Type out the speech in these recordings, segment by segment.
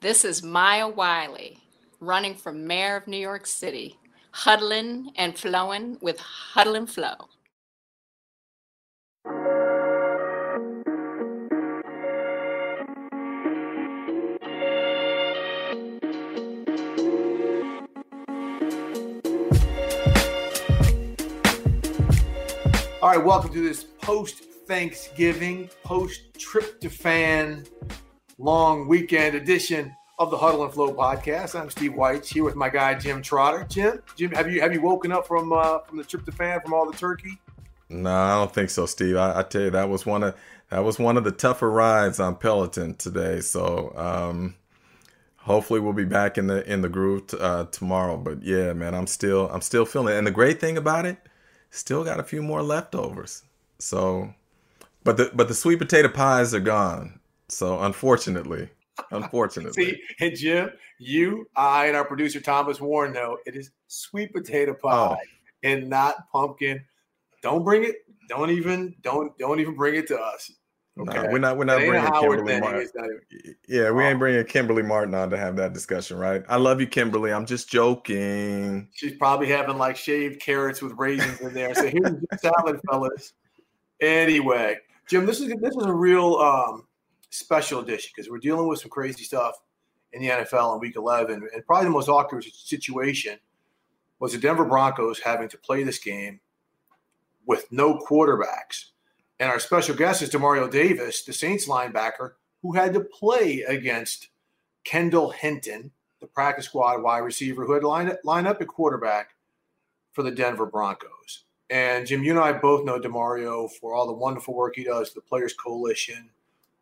This is Maya Wiley, running for mayor of New York City, huddling and flowing with Huddle and Flow. All right, welcome to this post Thanksgiving, post tryptophan long weekend edition of the Huddle and Flow podcast. I'm Steve White here with my guy Jim Trotter. Jim, Jim, have you have you woken up from uh, from the tryptophan from all the turkey? No, I don't think so, Steve. I, I, tell you, that was one of that was one of the tougher rides on Peloton today. So um, hopefully we'll be back in the in the groove t- uh, tomorrow. But yeah, man, I'm still I'm still feeling it. And the great thing about it, still got a few more leftovers. So, but the but the sweet potato pies are gone. So unfortunately, unfortunately. See, and Jim, you, I, and our producer Thomas Warren know it is sweet potato pie oh. and not pumpkin. Don't bring it. Don't even. Don't don't even bring it to us. Okay? We're not. We're not bringing Kimberly Martin. Yeah, we ain't bringing Kimberly Martin on to have that discussion, right? I love you, Kimberly. I'm just joking. She's probably having like shaved carrots with raisins in there. So here's your salad, fellas. Anyway, Jim, this is this is a real um, special edition because we're dealing with some crazy stuff in the NFL in Week 11, and probably the most awkward situation was the Denver Broncos having to play this game with no quarterbacks. And our special guest is Demario Davis, the Saints linebacker, who had to play against Kendall Hinton, the practice squad wide receiver, who had lined line, line up at quarterback for the Denver Broncos. And Jim, you and I both know Demario for all the wonderful work he does, the Players Coalition.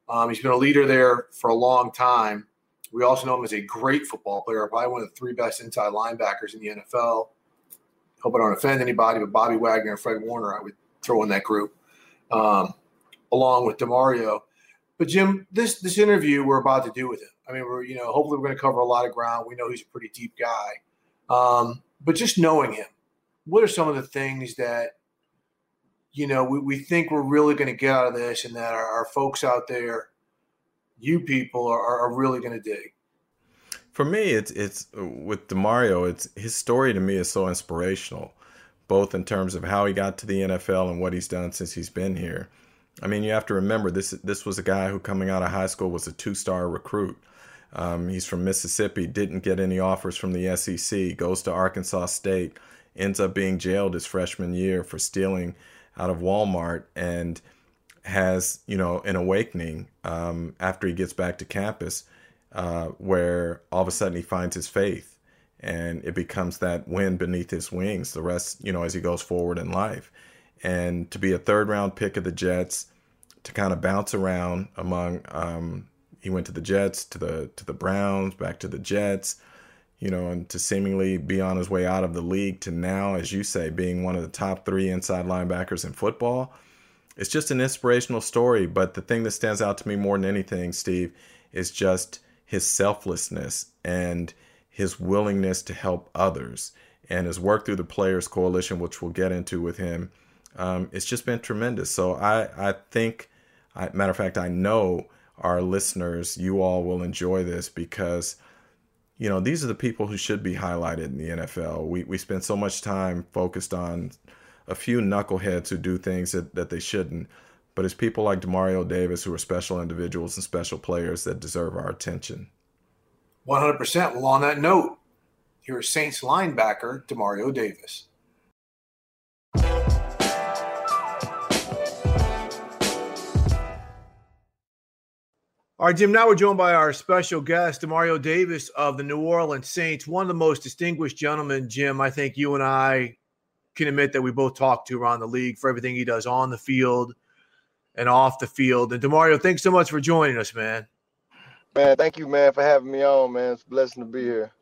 Um, he's been a leader there for a long time. We also know him as a great football player, probably one of the three best inside linebackers in the NFL. Hope I don't offend anybody, but Bobby Wagner and Fred Warner, I would throw in that group, um, along with Demario. But Jim, this this interview we're about to do with him. I mean, we're you know hopefully we're going to cover a lot of ground. We know he's a pretty deep guy, um, but just knowing him, what are some of the things that you know we, we think we're really going to get out of this and that our, our folks out there you people are, are really going to dig. For me it's it's with demario it's his story to me is so inspirational both in terms of how he got to the nfl and what he's done since he's been here. I mean you have to remember this this was a guy who coming out of high school was a two-star recruit. Um, he's from mississippi didn't get any offers from the sec goes to arkansas state ends up being jailed his freshman year for stealing out of Walmart and has you know an awakening um, after he gets back to campus, uh, where all of a sudden he finds his faith, and it becomes that wind beneath his wings. The rest, you know, as he goes forward in life, and to be a third round pick of the Jets, to kind of bounce around among. Um, he went to the Jets, to the to the Browns, back to the Jets you know, and to seemingly be on his way out of the league to now, as you say, being one of the top three inside linebackers in football. it's just an inspirational story. But the thing that stands out to me more than anything, Steve, is just his selflessness and his willingness to help others and his work through the Players Coalition, which we'll get into with him. Um, it's just been tremendous. So I, I think, I, matter of fact, I know our listeners, you all will enjoy this because, you know, these are the people who should be highlighted in the NFL. We, we spend so much time focused on a few knuckleheads who do things that, that they shouldn't. But it's people like Demario Davis who are special individuals and special players that deserve our attention. 100%. Well, on that note, here's Saints linebacker Demario Davis. All right, Jim. Now we're joined by our special guest, Demario Davis of the New Orleans Saints, one of the most distinguished gentlemen, Jim. I think you and I can admit that we both talked to around the league for everything he does on the field and off the field. And Demario, thanks so much for joining us, man. Man, thank you, man, for having me on, man. It's a blessing to be here.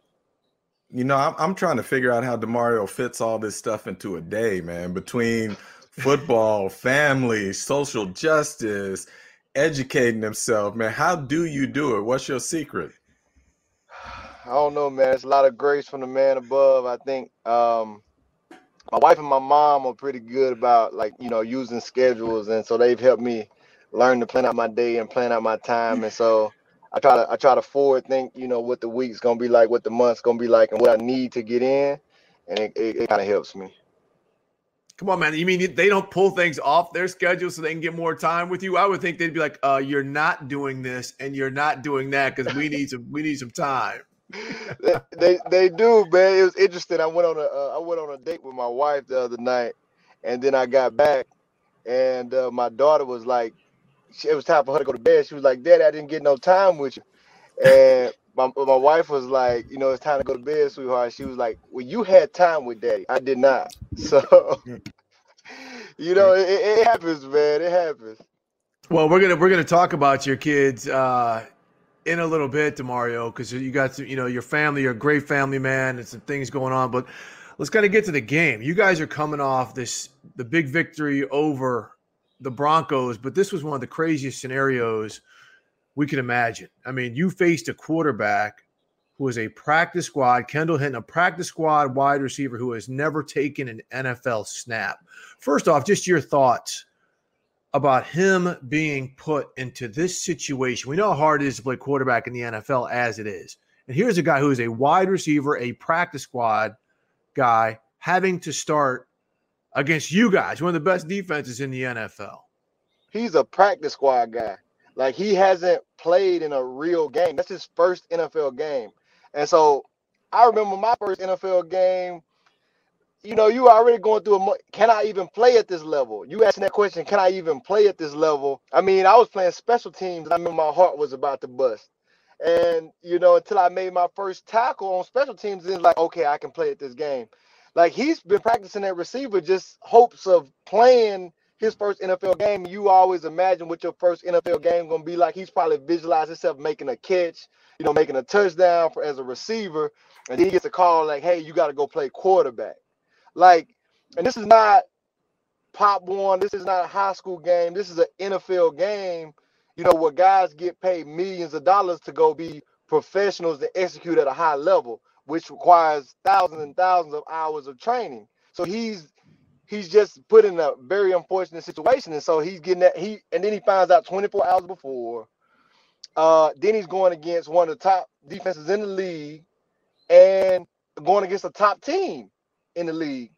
You know, I'm, I'm trying to figure out how Demario fits all this stuff into a day, man. Between football, family, social justice, educating himself, man. How do you do it? What's your secret? I don't know, man. It's a lot of grace from the man above. I think um, my wife and my mom are pretty good about like you know using schedules, and so they've helped me learn to plan out my day and plan out my time. And so I try to I try to forward think, you know, what the week's gonna be like, what the month's gonna be like, and what I need to get in, and it, it, it kind of helps me. Come on, man. You mean they don't pull things off their schedule so they can get more time with you? I would think they'd be like, uh, "You're not doing this, and you're not doing that because we need some we need some time." they, they, they do, man. It was interesting. I went on a uh, I went on a date with my wife the other night, and then I got back, and uh, my daughter was like, she, it was time for her to go to bed. She was like, "Daddy, I didn't get no time with you," and my my wife was like, "You know, it's time to go to bed, sweetheart." She was like, "Well, you had time with Daddy. I did not." So, you know, it, it happens, man. It happens. Well, we're gonna we're gonna talk about your kids uh, in a little bit, Demario, because you got to, you know your family. You're a great family man, and some things going on. But let's kind of get to the game. You guys are coming off this the big victory over the Broncos, but this was one of the craziest scenarios we can imagine. I mean, you faced a quarterback who is a practice squad, Kendall Hinton, a practice squad wide receiver who has never taken an NFL snap. First off, just your thoughts about him being put into this situation. We know how hard it is to play quarterback in the NFL as it is. And here's a guy who is a wide receiver, a practice squad guy, having to start against you guys, one of the best defenses in the NFL. He's a practice squad guy. Like he hasn't played in a real game. That's his first NFL game. And so I remember my first NFL game. You know, you already going through a. Can I even play at this level? You asking that question. Can I even play at this level? I mean, I was playing special teams. I remember my heart was about to bust. And you know, until I made my first tackle on special teams, then like, okay, I can play at this game. Like he's been practicing that receiver, just hopes of playing his first NFL game. You always imagine what your first NFL game is gonna be like. He's probably visualized himself making a catch, you know, making a touchdown for as a receiver, and he gets a call like, "Hey, you got to go play quarterback." Like, and this is not pop one. This is not a high school game. This is an NFL game. You know, where guys get paid millions of dollars to go be professionals to execute at a high level which requires thousands and thousands of hours of training. So he's he's just put in a very unfortunate situation, and so he's getting that he and then he finds out 24 hours before. Uh, then he's going against one of the top defenses in the league, and going against a top team in the league,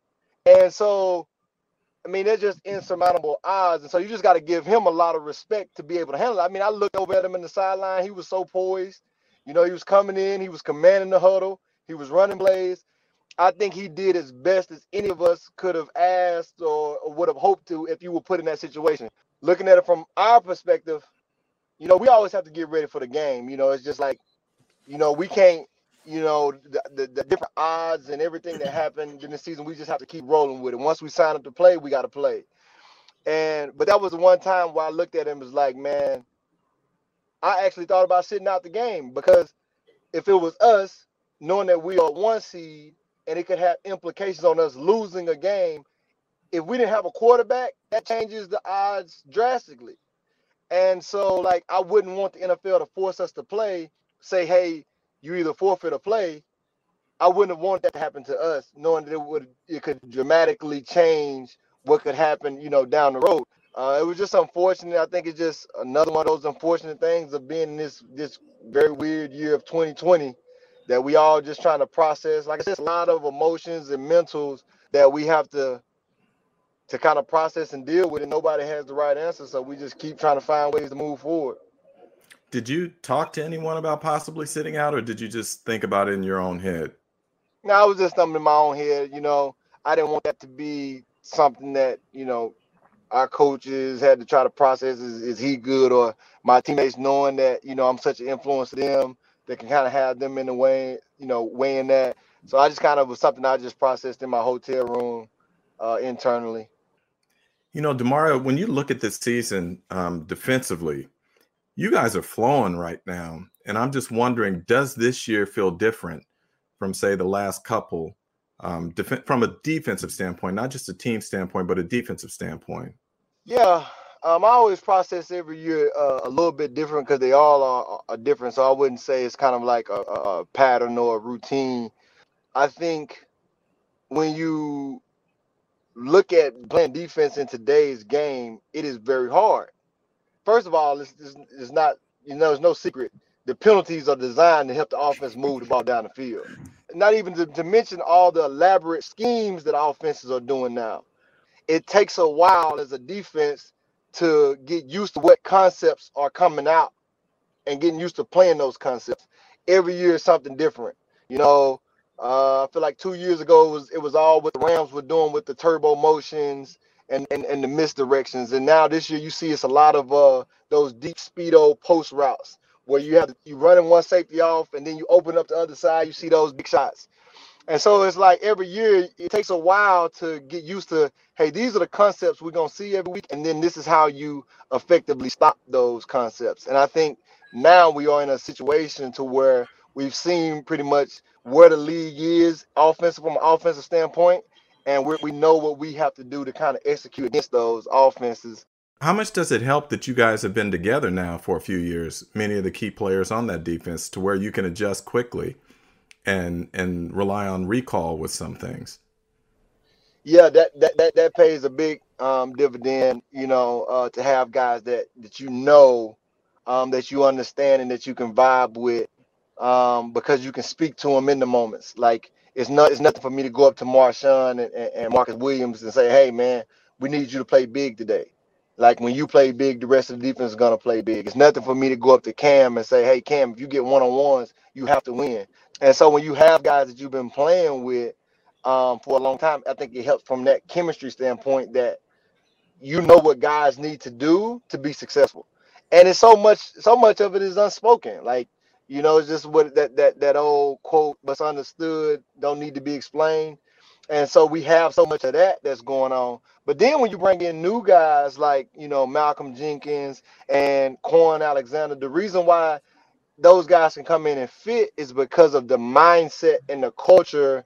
and so. I mean, they're just insurmountable odds. And so you just got to give him a lot of respect to be able to handle it. I mean, I looked over at him in the sideline. He was so poised. You know, he was coming in, he was commanding the huddle. He was running plays. I think he did as best as any of us could have asked or, would have hoped to if you were put in that situation. Looking at it from our perspective, you know, we always have to get ready for the game. You know, it's just like, you know, we can't, you know, the, the, the different odds and everything that happened in the season, we just have to keep rolling with it. Once we sign up to play, we got to play. And but that was the one time where I looked at him was like, man, I actually thought about sitting out the game because if it was us, knowing that we are one seed and it could have implications on us losing a game, if we didn't have a quarterback, that changes the odds drastically. And so, like, I wouldn't want the NFL to force us to play, say, hey, you either forfeit or play. I wouldn't have wanted that to happen to us, knowing that it would it could dramatically change what could happen, you know, down the road. Uh, it was just unfortunate. I think it's just another one of those unfortunate things of being in this this very weird year of 2020 that we all just trying to process. Like I said, a lot of emotions and mentals that we have to to kind of process and deal with, and nobody has the right answer. So we just keep trying to find ways to move forward. Did you talk to anyone about possibly sitting out, or did you just think about it in your own head? No, I was just something in my own head. You know, I didn't want that to be something that you know our coaches had to try to process. Is, is he good, or my teammates knowing that you know I'm such an influence to them that can kind of have them in the way, you know, weighing that. So I just kind of was something I just processed in my hotel room uh, internally. You know, Demario, when you look at this season um, defensively, you guys are flowing right now. And I'm just wondering, does this year feel different from, say, the last couple, um, def- from a defensive standpoint, not just a team standpoint, but a defensive standpoint? Yeah, um, I always process every year uh, a little bit different because they all are, are, different. So I wouldn't say it's kind of like a, a, pattern or a routine. I think when you look at playing defense in today's game, it is very hard. First of all, it's, it's, it's not, you know, there's no secret. The penalties are designed to help the offense move the ball down the field. Not even to, to mention all the elaborate schemes that offenses are doing now. It takes a while as a defense to get used to what concepts are coming out and getting used to playing those concepts. Every year is something different. You know, uh, I feel like two years ago it was it was all what the Rams were doing with the turbo motions and and, and the misdirections. And now this year you see it's a lot of uh those deep speedo post routes where you have you running one safety off and then you open up the other side, you see those big shots. And so it's like every year it takes a while to get used to, hey, these are the concepts we're gonna see every week, and then this is how you effectively stop those concepts. And I think now we are in a situation to where we've seen pretty much where the league is offensive from an offensive standpoint, and we we know what we have to do to kind of execute against those offenses. How much does it help that you guys have been together now for a few years, many of the key players on that defense, to where you can adjust quickly and and rely on recall with some things? Yeah, that that that, that pays a big um, dividend, you know, uh, to have guys that that you know, um, that you understand and that you can vibe with um, because you can speak to them in the moments. Like it's not it's nothing for me to go up to Marshon and, and, and Marcus Williams and say, hey man, we need you to play big today. Like when you play big, the rest of the defense is gonna play big. It's nothing for me to go up to Cam and say, hey Cam, if you get one on ones, you have to win. And so when you have guys that you've been playing with um, for a long time, I think it helps from that chemistry standpoint that you know what guys need to do to be successful. And it's so much, so much of it is unspoken. Like you know, it's just what that that that old quote, "What's understood don't need to be explained." And so we have so much of that that's going on. But then when you bring in new guys like you know Malcolm Jenkins and Kwon Alexander, the reason why those guys can come in and fit is because of the mindset and the culture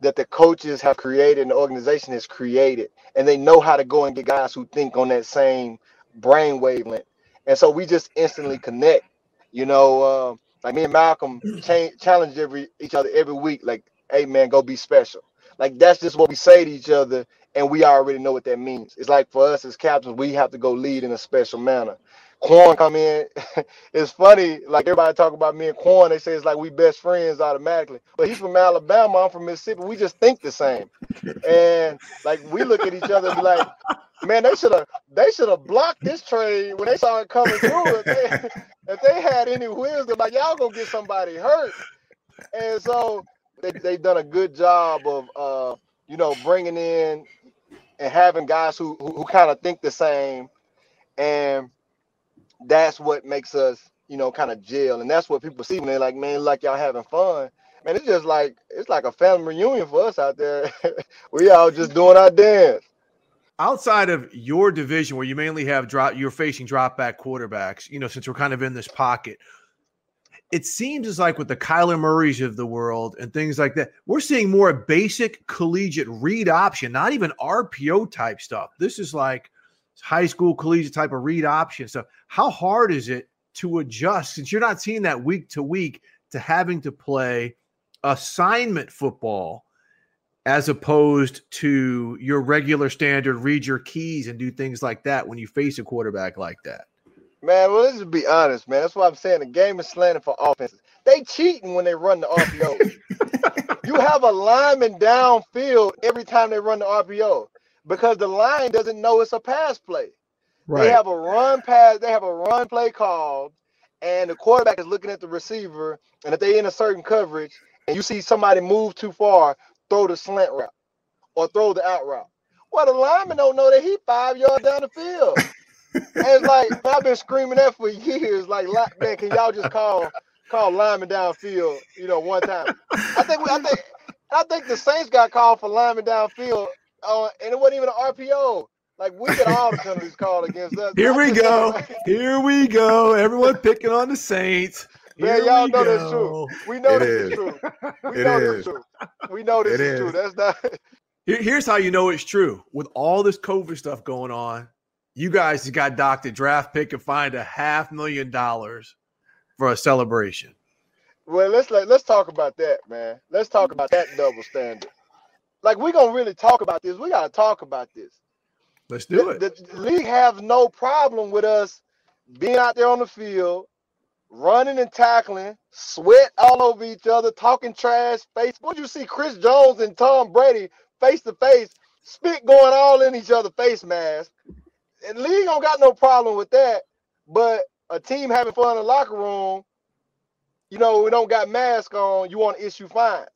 that the coaches have created and the organization has created, and they know how to go and get guys who think on that same brain wavelength. And so we just instantly connect. You know, uh, like me and Malcolm cha- challenge every each other every week. Like, hey man, go be special. Like that's just what we say to each other, and we already know what that means. It's like for us as captains, we have to go lead in a special manner. Kwon come in. it's funny, like everybody talk about me and Kwon, they say it's like we best friends automatically. But he's from Alabama, I'm from Mississippi. We just think the same. And like we look at each other and be like, man, they should have they should have blocked this trade when they saw it coming through. If they, if they had any wisdom, like y'all gonna get somebody hurt. And so they they've done a good job of uh, you know, bringing in and having guys who who, who kind of think the same and that's what makes us, you know, kind of jail. And that's what people see when they're like, man, like y'all having fun. Man, it's just like it's like a family reunion for us out there. we all just doing our dance. Outside of your division, where you mainly have drop, you're facing drop back quarterbacks. You know, since we're kind of in this pocket, it seems as like with the Kyler Murrays of the world and things like that, we're seeing more basic collegiate read option, not even RPO type stuff. This is like high school collegiate type of read option stuff. How hard is it to adjust since you're not seeing that week to week to having to play assignment football as opposed to your regular standard read your keys and do things like that when you face a quarterback like that? Man, well, let's just be honest, man. That's why I'm saying the game is slanted for offenses. They cheating when they run the RPO. you have a lineman downfield every time they run the RPO because the line doesn't know it's a pass play. Right. They have a run pass, they have a run play called, and the quarterback is looking at the receiver. And if they in a certain coverage and you see somebody move too far, throw the slant route or throw the out route. Well, the lineman don't know that he five yards down the field. and it's like I've been screaming that for years. Like, man, can y'all just call call lineman downfield? You know, one time. I think we, I think I think the Saints got called for lineman downfield, uh, and it wasn't even an RPO. Like we get all the penalties called against us. Here we go. Here we go. Everyone picking on the Saints. Here Man, y'all know that's true. We know it this is. is true. We it know is. this is true. We know this is, is, true. That's not. Here's how you know it's true. With all this COVID stuff going on, you guys got docked a draft pick and find a half million dollars for a celebration. Well, let's let, let's talk about that, man. Let's talk about that double standard. Like we're gonna really talk about this. We gotta talk about this. Let's do the, it. The, league have no problem with us being out there on the field, running and tackling, sweat all over each other, talking trash, face. What you see Chris Jones and Tom Brady face to face, spit going all in each other face mask. And league don't got no problem with that. But a team having fun in the locker room, you know, we don't got mask on, you want to issue fines.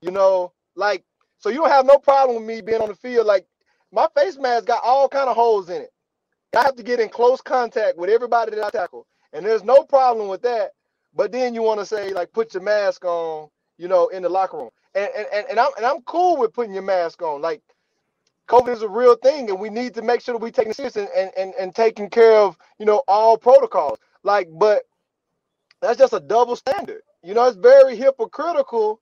You know, like so you don't have no problem with me being on the field. Like my face mask got all kind of holes in it. I have to get in close contact with everybody that I tackle, and there's no problem with that. But then you want to say like put your mask on, you know, in the locker room, and and and I'm and I'm cool with putting your mask on. Like COVID is a real thing, and we need to make sure that we taking it serious and, and and and taking care of you know all protocols. Like, but that's just a double standard. You know, it's very hypocritical,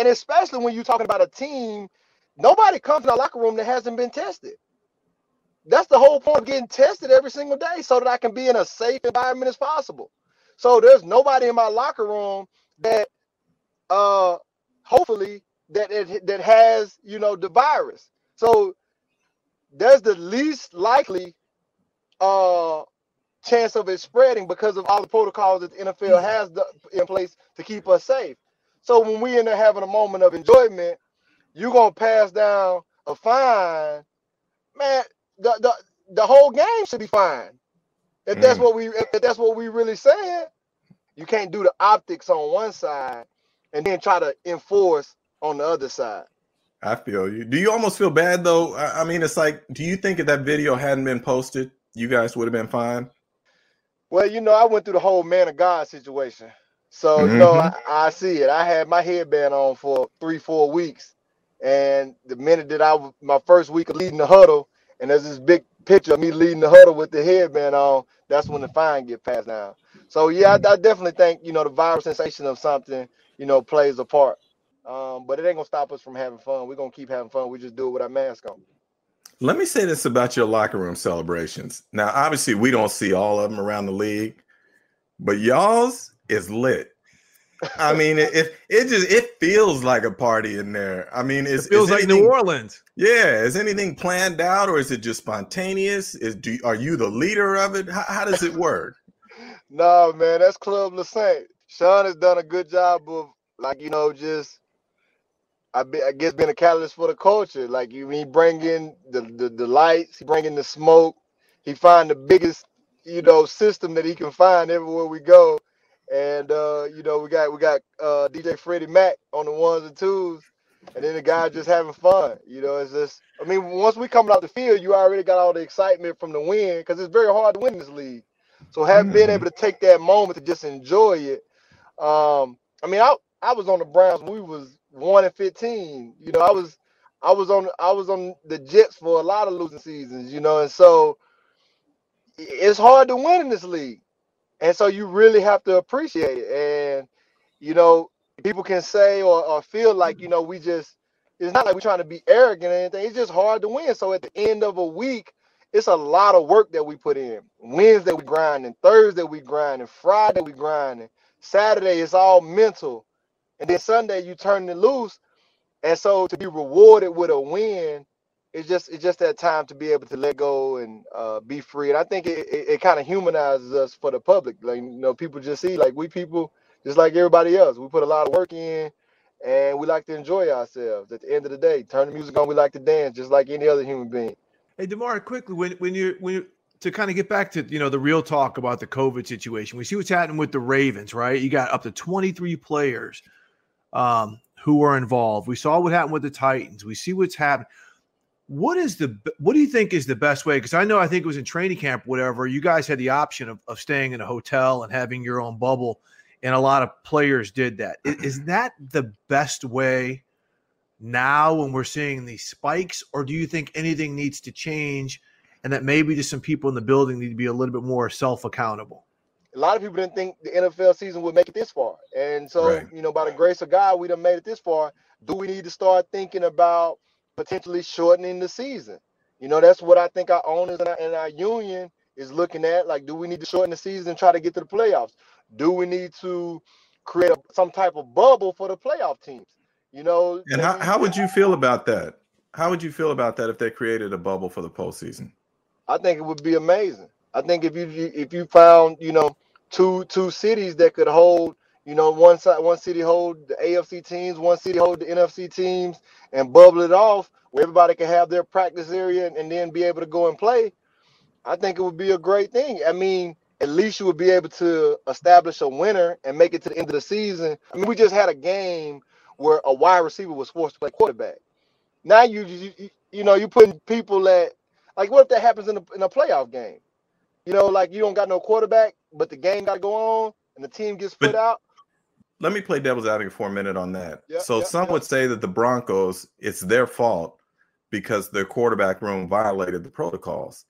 and especially when you're talking about a team Nobody comes in the locker room that hasn't been tested. That's the whole point of getting tested every single day so that I can be in a safe environment as possible. So there's nobody in my locker room that uh hopefully that it, that has, you know, the virus. So there's the least likely uh chance of it spreading because of all the protocols that the NFL has the, in place to keep us safe. So when we in there having a moment of enjoyment you're gonna pass down a fine, man, the the, the whole game should be fine. If mm. that's what we if that's what we really saying, you can't do the optics on one side and then try to enforce on the other side. I feel you. Do you almost feel bad though? I mean, it's like, do you think if that video hadn't been posted, you guys would have been fine? Well, you know, I went through the whole man of God situation. So, mm-hmm. mm-hmm. I, I, see it. I had my headband on for three, four weeks. And the minute that I was my first week of leading the huddle, and there's this big picture of me leading the huddle with the headband on, that's when the fine get passed down. So yeah, I, I definitely think you know the viral sensation of something you know plays a part. Um, but it ain't gonna stop us from having fun. We're gonna keep having fun. We just do it with our mask on. Let me say this about your locker room celebrations. Now, obviously, we don't see all of them around the league, but y'all's is lit. I mean, it, it, it just it feels like a party in there. I mean, it feels like New Orleans. Yeah, is anything planned out or is it just spontaneous? Is do are you the leader of it? How, how does it work? no, man, that's Club Lasaint. Sean has done a good job of like you know just I, be, I guess being a catalyst for the culture. Like you, he bring in the, the the lights, he bring in the smoke. He find the biggest you know system that he can find everywhere we go and uh, you know, we got we got uh, DJ Freddie Mac on the ones and twos, and then the guy just having fun. You know, it's just I mean, once we come out the field, you already got all the excitement from the win because it's very hard to win this league. So having mm-hmm. been able to take that moment to just enjoy it. Um, I mean, I I was on the Browns we was one and fifteen. You know, I was I was on I was on the Jets for a lot of losing seasons. You know, and so it's hard to win in this league and so you really have to appreciate it. And, you know, people can say or, or feel like, you know, we just it's not like we're trying to be arrogant or anything. It's just hard to win. So at the end of a week, it's a lot of work that we put in. Wednesday we grinding, Thursday we grinding, Friday we grinding, Saturday it's all mental, and then Sunday you turn it loose. And so to be rewarded with a win, it's just it's just that time to be able to let go and uh, be free. And I think it, it, it kind of humanizes us for the public. Like you know, people just see like we people just like everybody else. We put a lot of work in, and we like to enjoy ourselves. At the end of the day, turn the music on. We like to dance just like any other human being. Hey, Demar, quickly when when you when you to kind of get back to you know the real talk about the COVID situation, we see what's happening with the Ravens, right? You got up to 23 players um, who are involved. We saw what happened with the Titans. We see what's happening. What is the what do you think is the best way? Because I know I think it was in training camp, whatever. You guys had the option of, of staying in a hotel and having your own bubble, and a lot of players did that. Is, is that the best way now when we're seeing these spikes, or do you think anything needs to change, and that maybe just some people in the building need to be a little bit more self accountable? a lot of people didn't think the NFL season would make it this far. And so, right. you know, by the grace of God, we done made it this far. Do we need to start thinking about potentially shortening the season. You know, that's what I think our owners and our, and our union is looking at. Like, do we need to shorten the season and try to get to the playoffs? Do we need to create a, some type of bubble for the playoff teams? You know, and how, how would you feel about that? How would you feel about that if they created a bubble for the postseason? I think it would be amazing. I think if you if you found you know two two cities that could hold you know one side one city hold the AFC teams, one city hold the NFC teams, and bubble it off where everybody can have their practice area and, and then be able to go and play, I think it would be a great thing. I mean, at least you would be able to establish a winner and make it to the end of the season. I mean, we just had a game where a wide receiver was forced to play quarterback. Now you you, you know you're putting people at like what if that happens in a in a playoff game? You know, like you don't got no quarterback, but the game got to go on and the team gets split out let me play devil's advocate for a minute on that. Yep, so yep, some yep. would say that the Broncos, it's their fault because their quarterback room violated the protocols.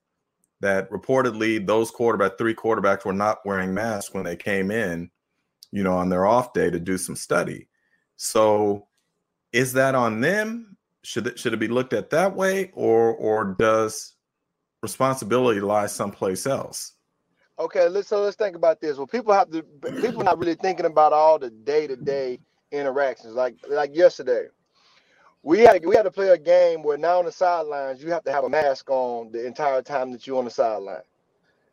That reportedly those quarterback three quarterbacks were not wearing masks when they came in, you know, on their off day to do some study. So is that on them? Should it should it be looked at that way or or does responsibility lie someplace else? Okay, let's so let's think about this. Well, people have to people are not really thinking about all the day to day interactions. Like like yesterday, we had we had to play a game where now on the sidelines you have to have a mask on the entire time that you're on the sideline.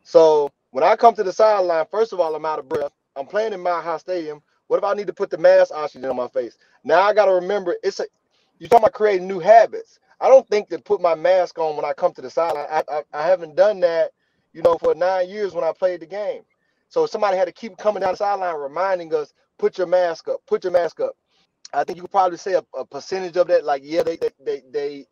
So when I come to the sideline, first of all, I'm out of breath. I'm playing in Mile High Stadium. What if I need to put the mask oxygen on my face? Now I got to remember it's a you're talking about creating new habits. I don't think to put my mask on when I come to the sideline. I, I, I haven't done that you know, for nine years when I played the game. So somebody had to keep coming down the sideline reminding us, put your mask up, put your mask up. I think you could probably say a, a percentage of that, like, yeah, they, they they they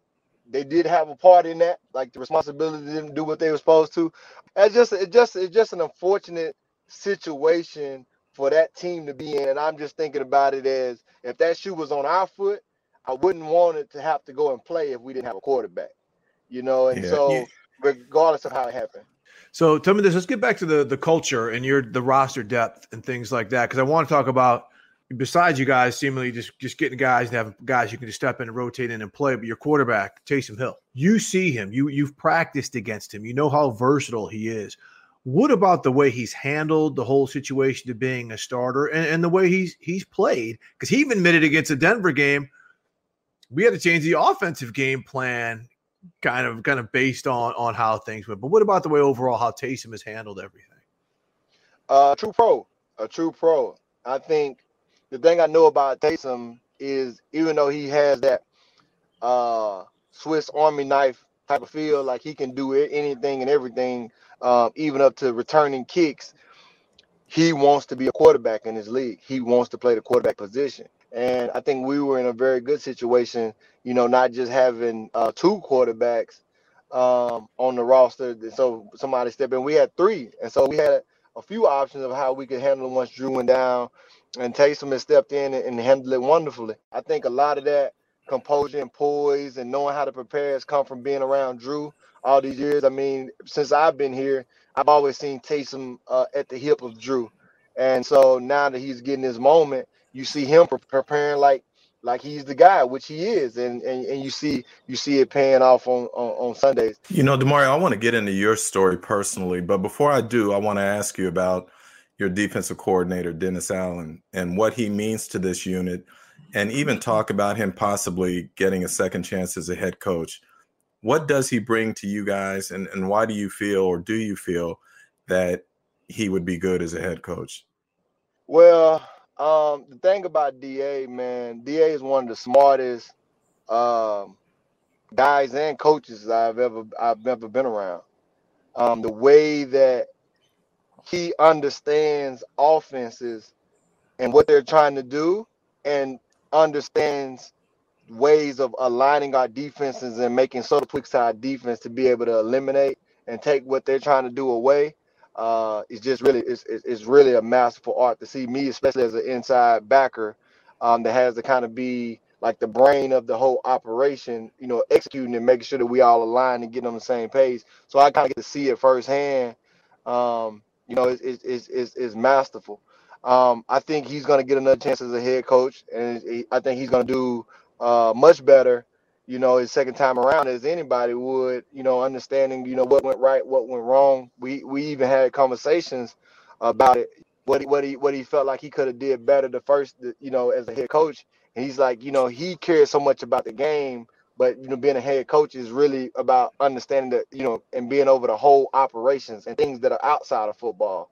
they did have a part in that, like the responsibility didn't do what they were supposed to. It's just it just it's just an unfortunate situation for that team to be in. And I'm just thinking about it as if that shoe was on our foot, I wouldn't want it to have to go and play if we didn't have a quarterback. You know, and yeah, so yeah. regardless of how it happened. So tell me this. Let's get back to the the culture and your the roster depth and things like that because I want to talk about besides you guys seemingly just just getting guys and having guys you can just step in and rotate in and play. But your quarterback Taysom Hill, you see him. You you've practiced against him. You know how versatile he is. What about the way he's handled the whole situation to being a starter and, and the way he's he's played? Because he even admitted against the Denver game, we had to change the offensive game plan kind of kind of based on on how things went. But what about the way overall how Taysom has handled everything? Uh, true pro, a true pro. I think the thing I know about Taysom is even though he has that uh, Swiss Army knife type of feel, like he can do anything and everything, um, even up to returning kicks. He wants to be a quarterback in his league. He wants to play the quarterback position. And I think we were in a very good situation, you know, not just having uh, two quarterbacks um, on the roster. So somebody stepped in. We had three. And so we had a few options of how we could handle once Drew went down. And Taysom has stepped in and, and handled it wonderfully. I think a lot of that composure and poise and knowing how to prepare has come from being around Drew all these years. I mean, since I've been here, I've always seen Taysom uh, at the hip of Drew And so now that he's getting his moment, you see him pre- preparing like like he's the guy, which he is, and and, and you see you see it paying off on, on on Sundays. You know, Demario, I want to get into your story personally, but before I do, I want to ask you about your defensive coordinator, Dennis Allen, and what he means to this unit, and even talk about him possibly getting a second chance as a head coach. What does he bring to you guys, and, and why do you feel, or do you feel, that he would be good as a head coach? Well, um, the thing about DA, man, DA is one of the smartest um, guys and coaches I've ever I've ever been around. Um, the way that he understands offenses and what they're trying to do, and understands ways of aligning our defenses and making subtle tweaks to our defense to be able to eliminate and take what they're trying to do away uh, it's just really it's, it's really a masterful art to see me, especially as an inside backer, um, that has to kind of be like the brain of the whole operation, you know, executing and making sure that we all align and get on the same page. So I kind of get to see it firsthand. Um, you know, it's it's it's, it's masterful. Um, I think he's going to get another chance as a head coach, and I think he's going to do uh, much better you know, his second time around as anybody would, you know, understanding, you know, what went right, what went wrong. We we even had conversations about it, what he what he what he felt like he could have did better the first, you know, as a head coach. And he's like, you know, he cares so much about the game, but you know, being a head coach is really about understanding that, you know, and being over the whole operations and things that are outside of football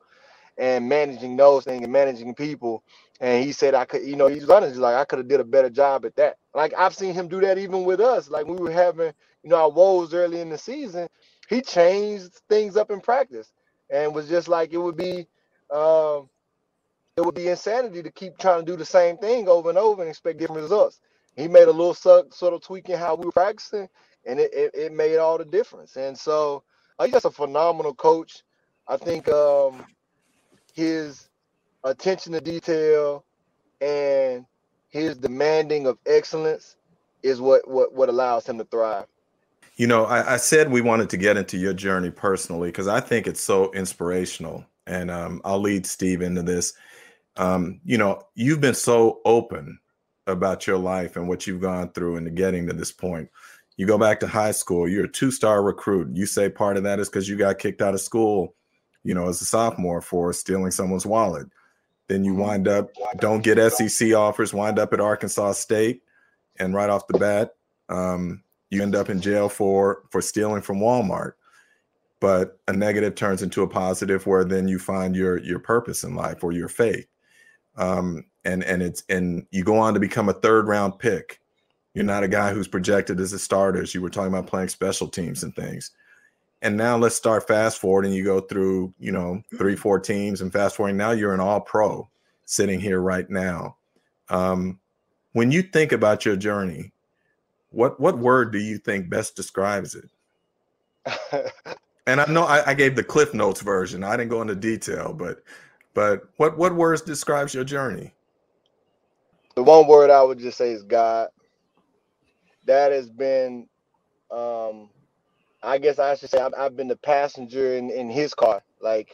and managing those things and managing people. And he said I could, you know, he's honest, like I could have did a better job at that. Like I've seen him do that even with us. Like we were having, you know, our woes early in the season, he changed things up in practice and was just like it would be um it would be insanity to keep trying to do the same thing over and over and expect different results. He made a little suck sort of tweaking how we were practicing, and it, it, it made all the difference. And so uh, he's just a phenomenal coach. I think um, his attention to detail and his demanding of excellence is what what what allows him to thrive. You know, I, I said we wanted to get into your journey personally because I think it's so inspirational, and um, I'll lead Steve into this. Um, you know, you've been so open about your life and what you've gone through and getting to this point. You go back to high school, you're a two-star recruit. You say part of that is because you got kicked out of school you know, as a sophomore for stealing someone's wallet. Then you mm-hmm. wind up, don't get SEC offers, wind up at Arkansas State, and right off the bat, um, you end up in jail for for stealing from Walmart. But a negative turns into a positive, where then you find your your purpose in life or your faith. Um, and and it's and you go on to become a third round pick. You're not a guy who's projected as a starter. As you were talking about playing special teams and things and now let's start fast forward and you go through you know three four teams and fast forwarding. Now you're an all pro sitting here right now. Um, when you think about your journey what what word do you think best describes it? And i know I, I, gave the cliff notes version. I didn't go into detail but but what what words describes your journey? The one word i would just say is god. That has been um I guess I should say I've, I've been the passenger in, in his car. Like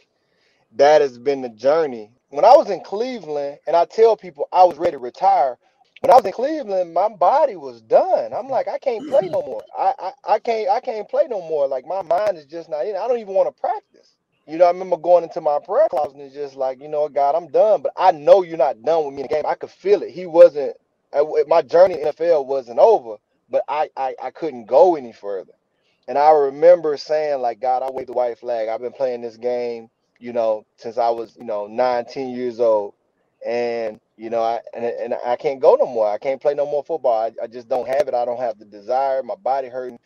that has been the journey. When I was in Cleveland, and I tell people I was ready to retire. When I was in Cleveland, my body was done. I'm like, I can't play no more. I, I, I can't I can't play no more. Like my mind is just not in. I don't even want to practice. You know, I remember going into my prayer closet and just like, you know, God, I'm done. But I know you're not done with me in the game. I could feel it. He wasn't. my journey in NFL wasn't over, but I, I I couldn't go any further. And I remember saying, like, God, I wave the white flag. I've been playing this game, you know, since I was, you know, 19 years old. And, you know, I and, and I can't go no more. I can't play no more football. I, I just don't have it. I don't have the desire. My body hurting.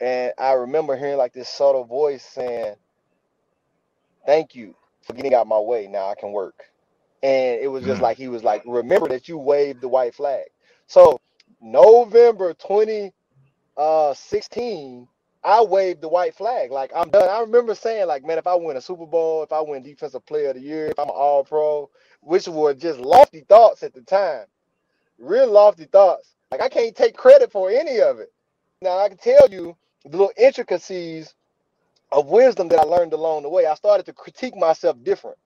And I remember hearing like this subtle voice saying, Thank you for getting out my way. Now I can work. And it was just mm. like he was like, remember that you waved the white flag. So November 20 uh 16 I waved the white flag. Like I'm done. I remember saying, like, man, if I win a Super Bowl, if I win Defensive Player of the Year, if I'm an All Pro, which were just lofty thoughts at the time, real lofty thoughts. Like I can't take credit for any of it. Now I can tell you the little intricacies of wisdom that I learned along the way. I started to critique myself different.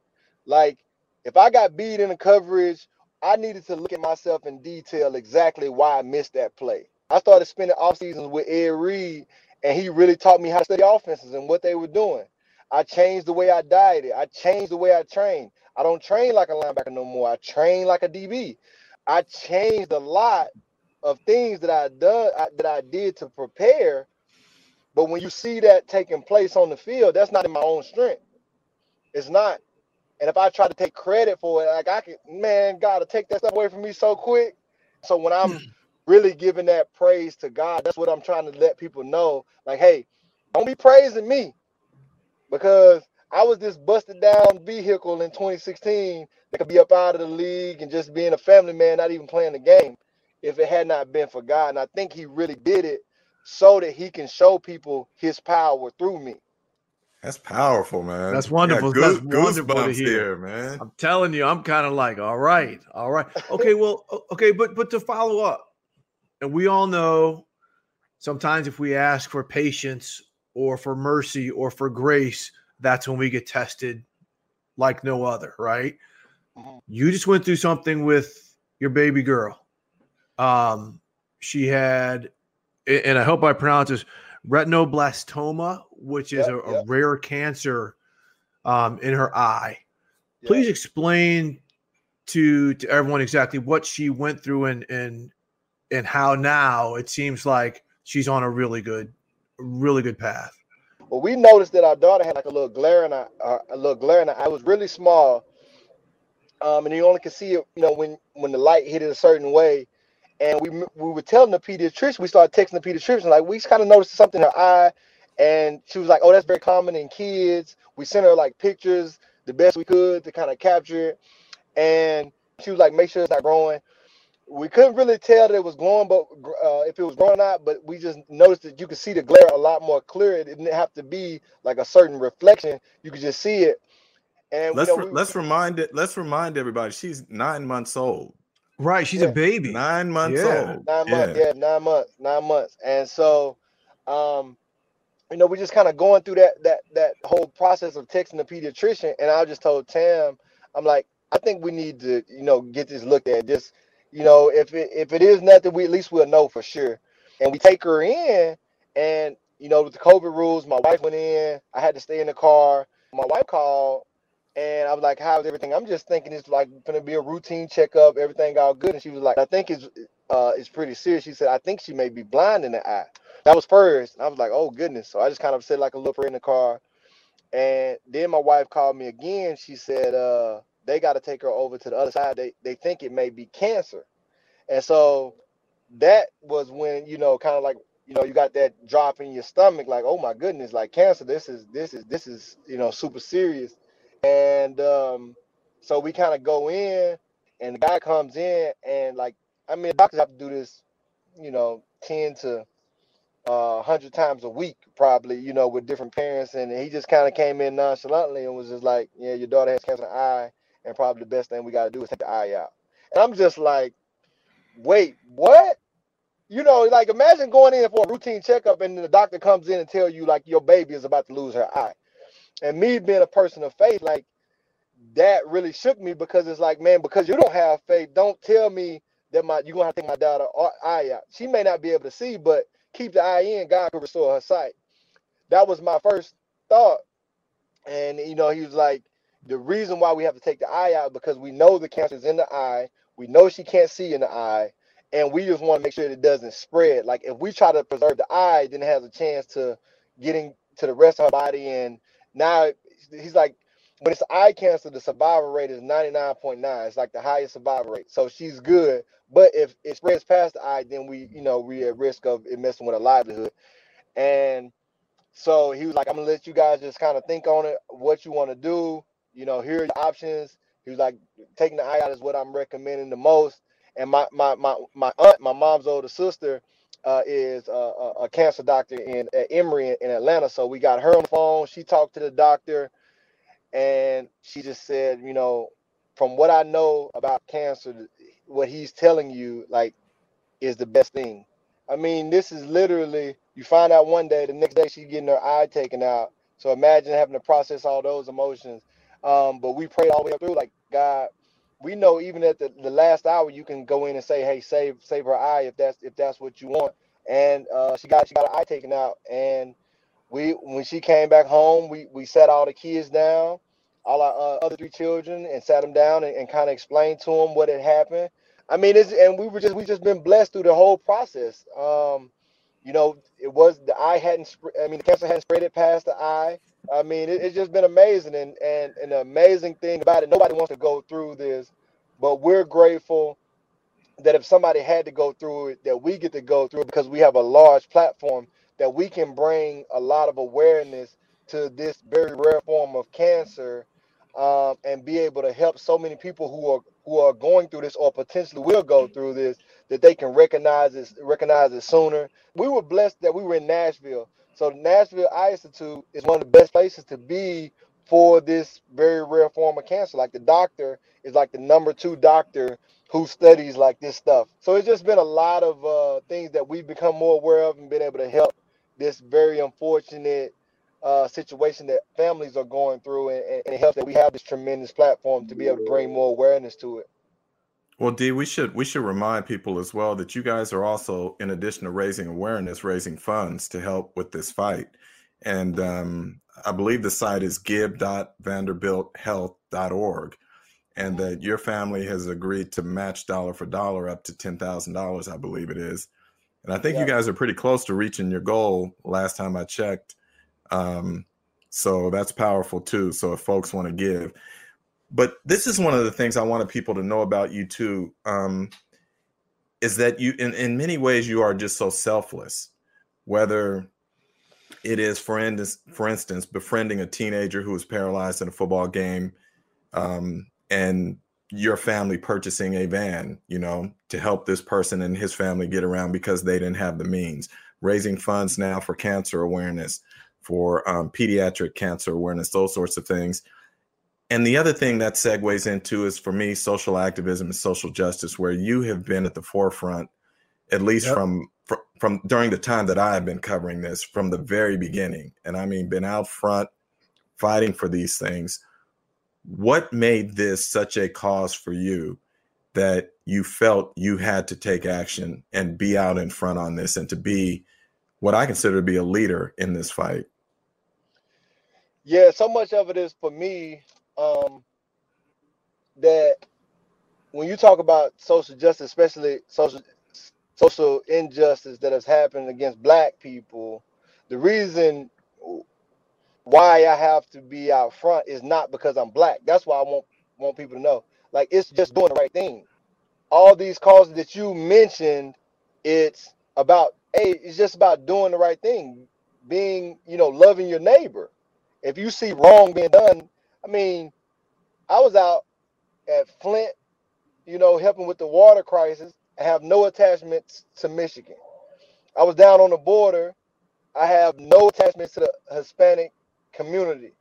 Like If I got beat in the coverage, I needed to look at myself in detail exactly why I missed that play. I started spending off seasons with Ed Reed, and he really taught me how to study offenses and what they were doing. I changed the way I dieted. I changed the way I trained. I don't train like a linebacker no more. I train like a DB. I changed a lot of things that I done that I did to prepare. But when you see that taking place on the field, that's not in my own strength. It's not. And if I try to take credit for it, like I can, man, God to take that stuff away from me so quick. So when I'm hmm. Really giving that praise to God, that's what I'm trying to let people know. Like, hey, don't be praising me because I was this busted down vehicle in 2016 that could be up out of the league and just being a family man, not even playing the game if it had not been for God. And I think he really did it so that he can show people his power through me. That's powerful, man. That's wonderful. Yeah, That's wonderful to hear. here, man. I'm telling you, I'm kind of like, all right, all right, okay, well, okay, but but to follow up, and we all know sometimes if we ask for patience or for mercy or for grace, that's when we get tested like no other, right? Mhm. You just went through something with your baby girl. Um, she had, and I hope I pronounce this retinoblastoma, which is Yep, a, a yep. rare cancer um, in her eye. Yeah. Please explain to to everyone exactly what she went through and and and how now it seems like she's on a really good, really good path. Well, we noticed that our daughter had like a little glare in her, uh, a little glare in her. It was really small, um, and you only could see it, you know, when when the light hit it a certain way. And we we were telling the pediatrician, we started texting the pediatrician, like we kind of noticed something in her eye, and she was like, "Oh, that's very common in kids." We sent her like pictures, the best we could to kind of capture it, and she was like, "Make sure it's not growing." We couldn't really tell that it was growing, but uh, if it was growing or not, but we just noticed that you could see the glare a lot more clear. It didn't have to be like a certain reflection; you could just see it. And Let's you know, we- let's remind it. Let's remind everybody. She's nine months old. Right, she's Yeah. a baby. Nine months Yeah. old. nine months, yeah, nine months, nine months. And so, um, you know, we're just kind of going through that that that whole process of texting the pediatrician. And I just told Tam, I'm like, I think we need to, you know, get this looked at. Just, you know, if it if it is nothing, we at least we'll know for sure. And we take her in, and you know, with the COVID rules, my wife went in. I had to stay in the car. My wife called. And I was like, "How's everything?" I'm just thinking it's like gonna be a routine checkup, everything all good. And she was like, "I think it's uh it's pretty serious." She said, "I think she may be blind in the eye." That was first. And I was like, "Oh goodness!" So I just kind of said like a little prayer in the car, and then my wife called me again. She said, "Uh, they got to take her over to the other side. They they think it may be cancer," and so that was when you know, kind of like you know, you got that drop in your stomach, like, "Oh my goodness!" Like cancer. This is this is this is you know super serious, and um, so we kind of go in, and the guy comes in, and like, I mean, doctors have to do this, you know, ten to uh, hundred times a week, probably, you know, with different parents. And he just kind of came in nonchalantly and was just like, "Yeah, your daughter has cancer eye, and probably the best thing we got to do is take the eye out." And I'm just like, "Wait, what?" You know, like imagine going in for a routine checkup, and the doctor comes in and tell you like your baby is about to lose her eye. And me being a person of faith, like that really shook me because it's like, man, because you don't have faith, don't tell me that my you're gonna have to take my daughter uh, eye out. She may not be able to see, but keep the eye in, God can restore her sight. That was my first thought. And you know, he was like, the reason why we have to take the eye out because we know the cancer is in the eye, we know she can't see in the eye, and we just want to make sure it doesn't spread. Like if we try to preserve the eye, then it has a chance to getting to the rest of her body. And now he's like, when it's eye cancer, the survival rate is 99.9. It's like the highest survival rate. So she's good. But if it spreads past the eye, then we, you know, we at risk of it messing with her livelihood. And so he was like, I'm gonna let you guys just kind of think on it, what you want to do. You know, here are your options. He was like, taking the eye out is what I'm recommending the most. And my my my my aunt, my mom's older sister, uh, is a, a, cancer doctor in at Emory in, in Atlanta. So we got her on the phone. She talked to the doctor, and she just said, you know, from what I know about cancer, what he's telling you, like, is the best thing. I mean, this is literally you find out one day, the next day she's getting her eye taken out. So imagine having to process all those emotions. Um, but we prayed all the way through, like God, we know even at the, the last hour you can go in and say, hey, save save her eye if that's if that's what you want. And uh, she got she got her eye taken out. And we when she came back home, we we sat all the kids down, all our uh, other three children, and sat them down and, and kind of explained to them what had happened. I mean, it's and we were just we just been blessed through the whole process. Um, you know, it was the eye hadn't. I mean, the cancer hadn't spread it past the eye. I mean, it, it's just been amazing, and and an amazing thing about it. Nobody wants to go through this, but we're grateful that if somebody had to go through it, that we get to go through it because we have a large platform that we can bring a lot of awareness to this very rare form of cancer, um, and be able to help so many people who are who are going through this or potentially will go through this that they can recognize this recognize it sooner. We were blessed that we were in Nashville. So the Nashville Eye Institute is one of the best places to be for this very rare form of cancer. Like the doctor is like the number two doctor who studies like this stuff. So it's just been a lot of uh, things that we've become more aware of and been able to help this very unfortunate uh, situation that families are going through, and, and it helps that we have this tremendous platform to be able to bring more awareness to it. Well, D, we should we should remind people as well that you guys are also, in addition to raising awareness, raising funds to help with this fight. And um, I believe the site is give.vanderbilthealth.org, and that your family has agreed to match dollar for dollar up to ten thousand dollars, I believe it is. And I think yeah. you guys are pretty close to reaching your goal. Last time I checked, um, so that's powerful too. So if folks want to give, but this is one of the things I wanted people to know about you too. Um, is that you, in, in many ways, you are just so selfless. Whether it is, for instance, for instance, befriending a teenager who was paralyzed in a football game, um, and your family purchasing a van, you know, to help this person and his family get around because they didn't have the means. Raising funds now for cancer awareness, for um, pediatric cancer awareness, those sorts of things. And the other thing that segues into is for me, social activism and social justice, where you have been at the forefront, at least yep. from, from from during the time that I have been covering this from the very beginning. And I mean, been out front fighting for these things. What made this such a cause for you that you felt you had to take action and be out in front on this and to be what I consider to be a leader in this fight? Yeah, so much of it is for me um, that when you talk about social justice, especially social social injustice that has happened against black people, the reason why I have to be out front is not because I'm black. That's why I want want people to know. Like it's just doing the right thing. All these causes that you mentioned, it's about hey, it's just about doing the right thing, being, you know, loving your neighbor. If you see wrong being done, I mean, I was out at Flint, you know, helping with the water crisis. I have no attachments to Michigan. I was down on the border. I have no attachments to the Hispanic community.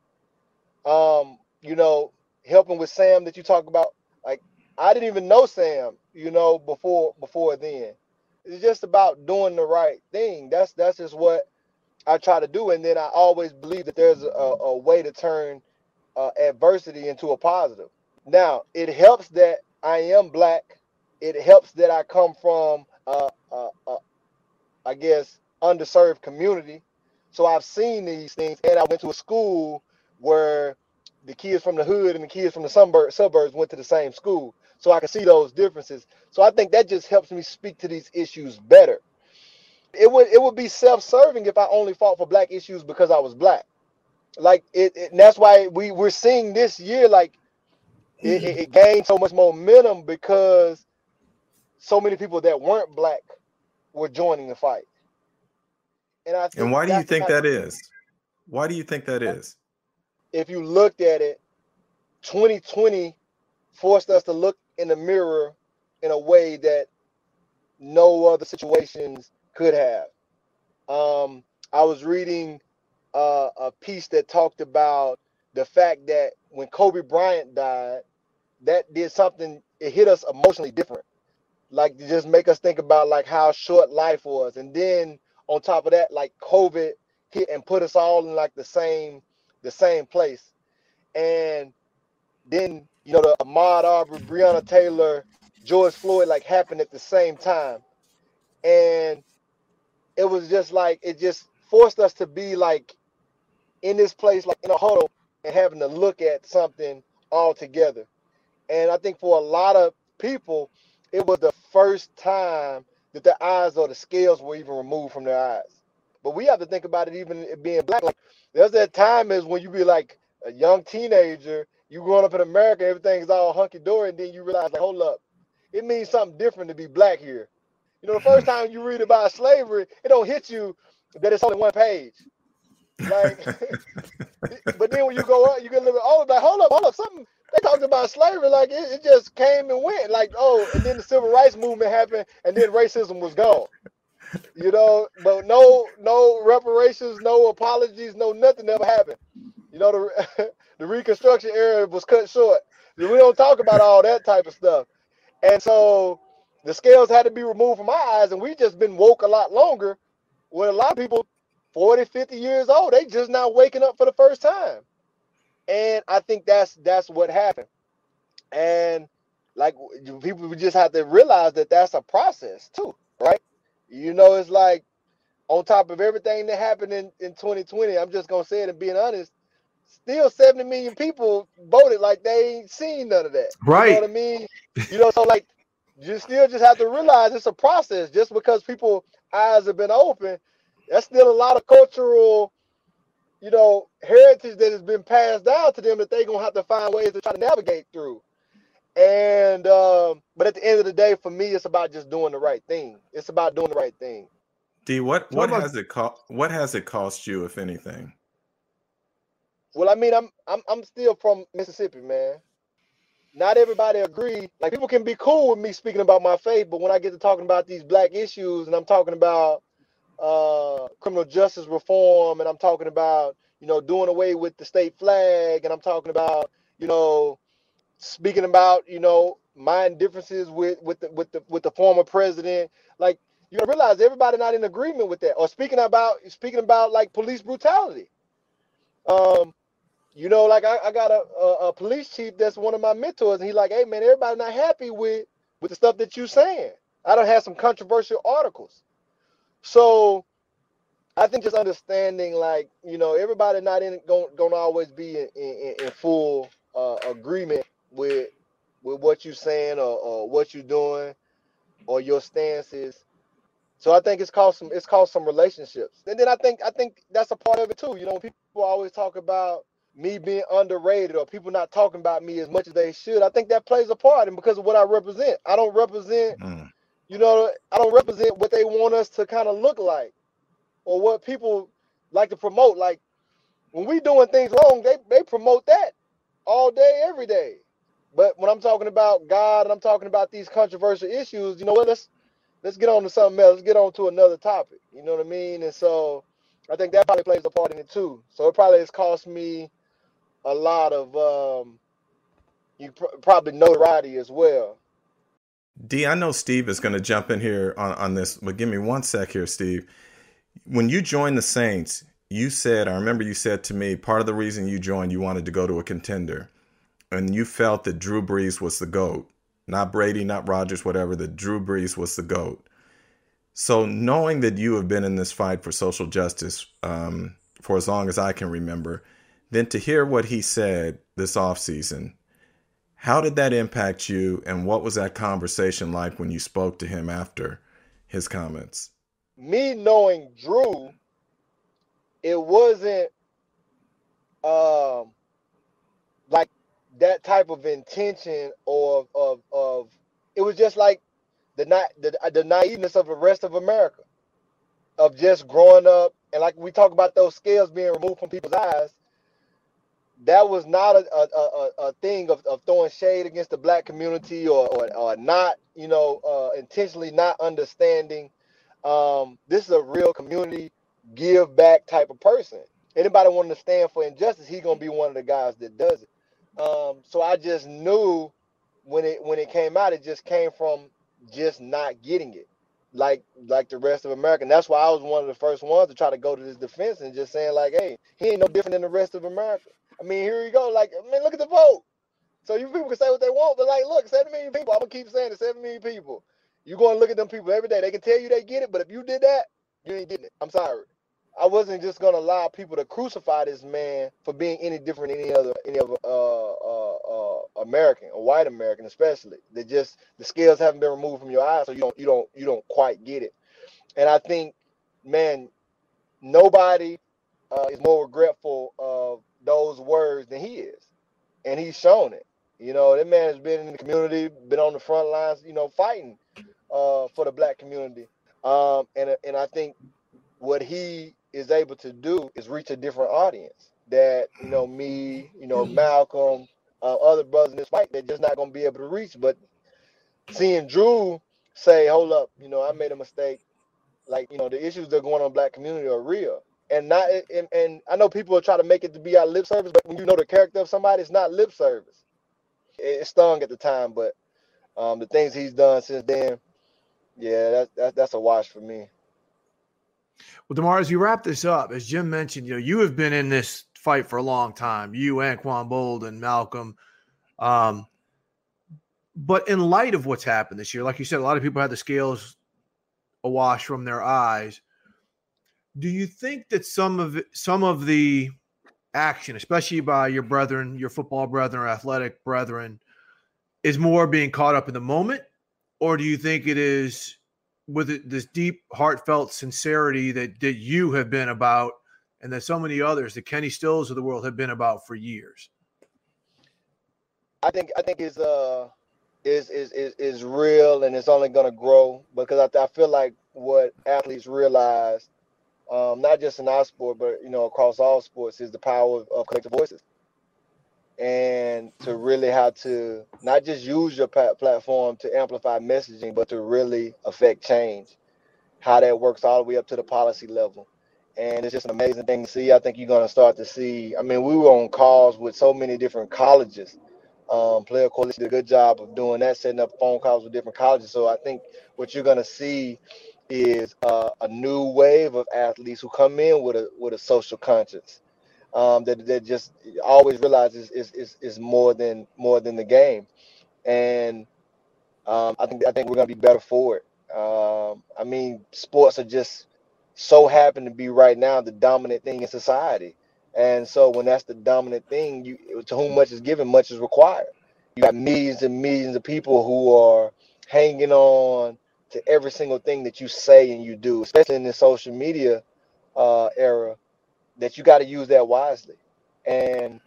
Um, you know, helping with Sam that you talk about. Like I didn't even know Sam, you know, before before then. It's just about doing the right thing. That's that's just what I try to do. And then I always believe that there's a, a way to turn uh, adversity into a positive. Now, it helps that I am black. It helps that I come from, uh, uh, uh, I guess, underserved community. So I've seen these things, and I went to a school where the kids from the hood and the kids from the suburbs suburbs went to the same school, so I can see those differences. So I think that just helps me speak to these issues better. It would it would be self-serving if I only fought for black issues because I was black like it, it that's why we we're seeing this year like it, it, gained so much momentum because so many people that weren't black were joining the fight. And I and why do you think that is? Why do you think that is? If you looked at it, 2020 forced us to look in the mirror in a way that no other situations could have. Um, I was reading uh, a piece that talked about the fact that when Kobe Bryant died, that did something. It hit us emotionally different, like to just make us think about like how short life was, and then on top of that, like COVID hit and put us all in like the same the same place, and then you know the Ahmaud Arbery, Breonna Taylor, George Floyd like happened at the same time, and it was just like it just forced us to be like in this place, like in a huddle, and having to look at something all together. And I think for a lot of people, it was the first time that their eyes or the scales were even removed from their eyes. But we have to think about it even it being black. Like there's that time is when you be like a young teenager, you growing up in America, everything's all hunky dory, and then you realize like, hold up, it means something different to be black here. You know, the first time you read about slavery, it don't hit you that it's only one page. Like, but then when you go up, you get a little bit older, like, hold up, hold up, something they talked about slavery like it, it, just came and went. Like, oh, and then the civil rights movement happened, and then racism was gone. You know, but no, no reparations, no apologies, no nothing ever happened. You know, the the Reconstruction era was cut short. We don't talk about all that type of stuff, and so the scales had to be removed from our eyes, and we just been woke a lot longer. When a lot of people, 40, 50 years old, they just now waking up for the first time. And I think that's that's what happened. And like people just have to realize that that's a process too, right? You know, it's like on top of everything that happened in, in 2020, I'm just gonna say it and being honest, still 70 million people voted like they ain't seen none of that. Right. You know what I mean? You know, so like you still just have to realize it's a process. Just because people eyes have been open, that's still a lot of cultural you know, heritage that has been passed down to them that they're gonna have to find ways to try to navigate through. And um, but at the end of the day, for me, it's about just doing the right thing. It's about doing the right thing. D, what what has it cost? What has it cost you, if anything? Well, I mean, I'm I'm I'm still from Mississippi, man. Not everybody agree. Like people can be cool with me speaking about my faith, but when I get to talking about these black issues and I'm talking about uh, criminal justice reform, and I'm talking about you know doing away with the state flag, and I'm talking about you know speaking about you know my differences with with the with the with the former president. Like you realize everybody not in agreement with that, or speaking about speaking about like police brutality. Um, you know, like I, I got a, a, a police chief that's one of my mentors, and he's like, "Hey man, everybody not happy with with the stuff that you're saying." I don't have some controversial articles. So I think just understanding, like you know, everybody not in going to always be in, in, in full uh, agreement with with what you're saying or, or what you're doing or your stances. So I think it's caused some it's caused some relationships, and then I think I think that's a part of it too. You know, people always talk about me being underrated or people not talking about me as much as they should. I think that plays a part, and because of what I represent, I don't represent mm you know, I don't represent what they want us to kind of look like or what people like to promote. Like when we doing things wrong, they, they promote that all day, every day. But when I'm talking about God and I'm talking about these controversial issues, you know what? Let's let's get on to something else. Let's get on to another topic. You know what I mean? And so I think that probably plays a part in it too. So it probably has cost me a lot of um you pr- probably notoriety as well. D, I know Steve is going to jump in here on, on this, but give me one sec here, Steve. When you joined the Saints, you said, I remember you said to me, part of the reason you joined, you wanted to go to a contender. And you felt that Drew Brees was the GOAT. Not Brady, not Rodgers, whatever, that Drew Brees was the GOAT. So, knowing that you have been in this fight for social justice um, for as long as I can remember, then to hear what he said this offseason how did that impact you, and what was that conversation like when you spoke to him after his comments? Me knowing Drew, it wasn't um like that type of intention or of of it was just like the the, the naiveness of the rest of America of just growing up and like we talk about those scales being removed from people's eyes that was not a, a, a, a thing of, of throwing shade against the black community or, or, or not, you know, uh, intentionally not understanding. Um, this is a real community give back type of person. Anybody wanting to stand for injustice, he's gonna be one of the guys that does it. Um, so I just knew when it when it came out, it just came from just not getting it, like like the rest of America. And that's why I was one of the first ones to try to go to this defense and just saying like, hey, he ain't no different than the rest of America. I mean, here you go. Like, I mean, look at the vote. So you people can say what they want, but like, look, seven million people. I'm gonna keep saying it. Seven million people. You go and look at them people every day. They can tell you they get it, but if you did that, you ain't getting it. I'm sorry. I wasn't just gonna allow people to crucify this man for being any different than any other any other uh, uh, uh, American, a white American especially. That just the scales haven't been removed from your eyes, so you don't you don't you don't quite get it. And I think, man, nobody uh, is more regretful of those words than he is, and he's shown it. You know, that man has been in the community, been on the front lines, you know, fighting uh, for the black community. Um, and and I think what he is able to do is reach a different audience that you know me, you know Malcolm, uh, other brothers in this fight they're just not going to be able to reach. But seeing Drew say, "Hold up, you know I made a mistake," like you know the issues that are going on black community are real. And not and, and I know people will try to make it to be our lip service, but when you know the character of somebody, it's not lip service. It, it stung at the time, but um, the things he's done since then, yeah, that, that that's a watch for me. Well, Demar, as you wrap this up, as Jim mentioned, you know, you have been in this fight for a long time. You, Anquan Boldin, Malcolm. Um, but in light of what's happened this year, like you said, a lot of people had the scales awash from their eyes. Do you think that some of some of the action, especially by your brethren, your football brethren, or athletic brethren, is more being caught up in the moment, or do you think it is with this deep, heartfelt sincerity that that you have been about, and that so many others, the Kenny Stills of the world, have been about for years? I think I think it's uh is is is is real and it's only gonna grow because I, I feel like what athletes realize, um, not just in our sport but you know across all sports, is the power of, of collective voices and to really have to not just use your platform to amplify messaging, but to really affect change. How that works all the way up to the policy level. And it's just an amazing thing to see. I think you're going to start to see. I mean, we were on calls with so many different colleges. Um, Player Coalition did a good job of doing that, setting up phone calls with different colleges. So I think what you're going to see is uh, a new wave of athletes who come in with a with a social conscience um, that that just always realizes is, is is more than more than the game, and um, I think I think we're gonna be better for it. Um, I mean, sports are just so happen to be right now the dominant thing in society, and so when that's the dominant thing, you to whom much is given, much is required. You got millions and millions of people who are hanging on to every single thing that you say and you do, especially in the social media uh, era that you got to use that wisely. And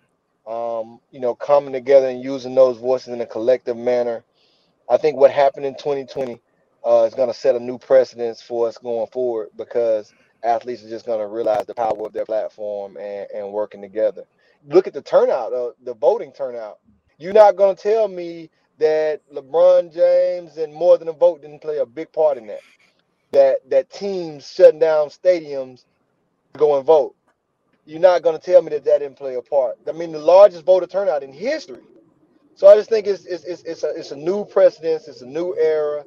um, you know coming together and using those voices in a collective manner i think what happened in 2020 uh, is going to set a new precedence for us going forward because athletes are just going to realize the power of their platform and, and working together. Look at the turnout uh, the voting turnout. You're not going to tell me that lebron james and more than a vote didn't play a big part in that that that teams shutting down stadiums go and vote you're not going to tell me that that didn't play a part. I mean, the largest voter turnout in history. So I just think it's it's it's, it's a it's a new precedence. It's a new era.